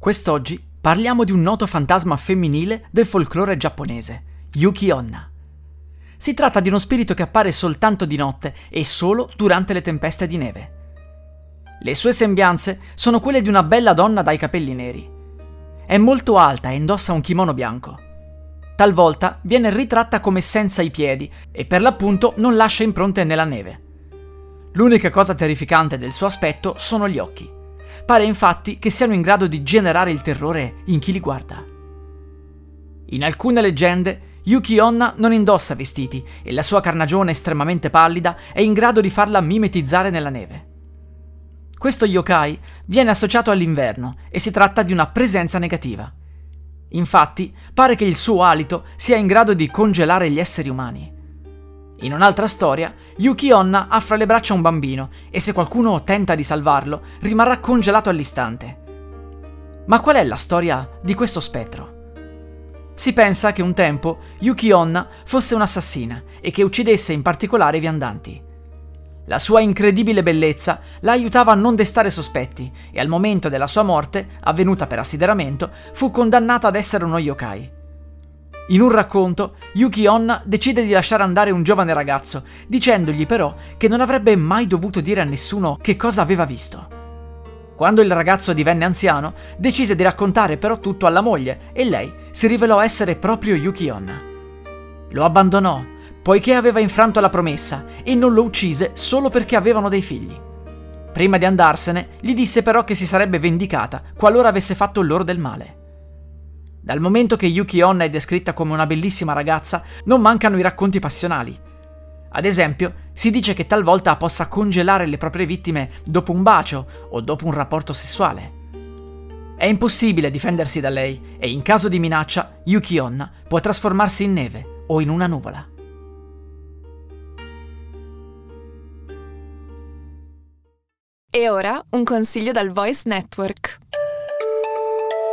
Quest'oggi parliamo di un noto fantasma femminile del folklore giapponese, Yuki Onna. Si tratta di uno spirito che appare soltanto di notte e solo durante le tempeste di neve. Le sue sembianze sono quelle di una bella donna dai capelli neri è molto alta e indossa un kimono bianco. Talvolta viene ritratta come senza i piedi e per l'appunto non lascia impronte nella neve. L'unica cosa terrificante del suo aspetto sono gli occhi. Pare infatti che siano in grado di generare il terrore in chi li guarda. In alcune leggende, Yuki Onna non indossa vestiti e la sua carnagione estremamente pallida è in grado di farla mimetizzare nella neve. Questo yokai viene associato all'inverno e si tratta di una presenza negativa. Infatti, pare che il suo alito sia in grado di congelare gli esseri umani. In un'altra storia, Yuki Onna ha fra le braccia un bambino e se qualcuno tenta di salvarlo, rimarrà congelato all'istante. Ma qual è la storia di questo spettro? Si pensa che un tempo Yuki Onna fosse un'assassina e che uccidesse in particolare i viandanti. La sua incredibile bellezza la aiutava a non destare sospetti e al momento della sua morte, avvenuta per assideramento, fu condannata ad essere uno yokai. In un racconto, Yuki Onna decide di lasciare andare un giovane ragazzo, dicendogli però che non avrebbe mai dovuto dire a nessuno che cosa aveva visto. Quando il ragazzo divenne anziano, decise di raccontare però tutto alla moglie e lei si rivelò essere proprio Yuki Onna. Lo abbandonò poiché aveva infranto la promessa e non lo uccise solo perché avevano dei figli. Prima di andarsene, gli disse però che si sarebbe vendicata qualora avesse fatto loro del male. Dal momento che Yuki Onna è descritta come una bellissima ragazza, non mancano i racconti passionali. Ad esempio, si dice che talvolta possa congelare le proprie vittime dopo un bacio o dopo un rapporto sessuale. È impossibile difendersi da lei e in caso di minaccia, Yuki Onna può trasformarsi in neve o in una nuvola. E ora un consiglio dal Voice Network.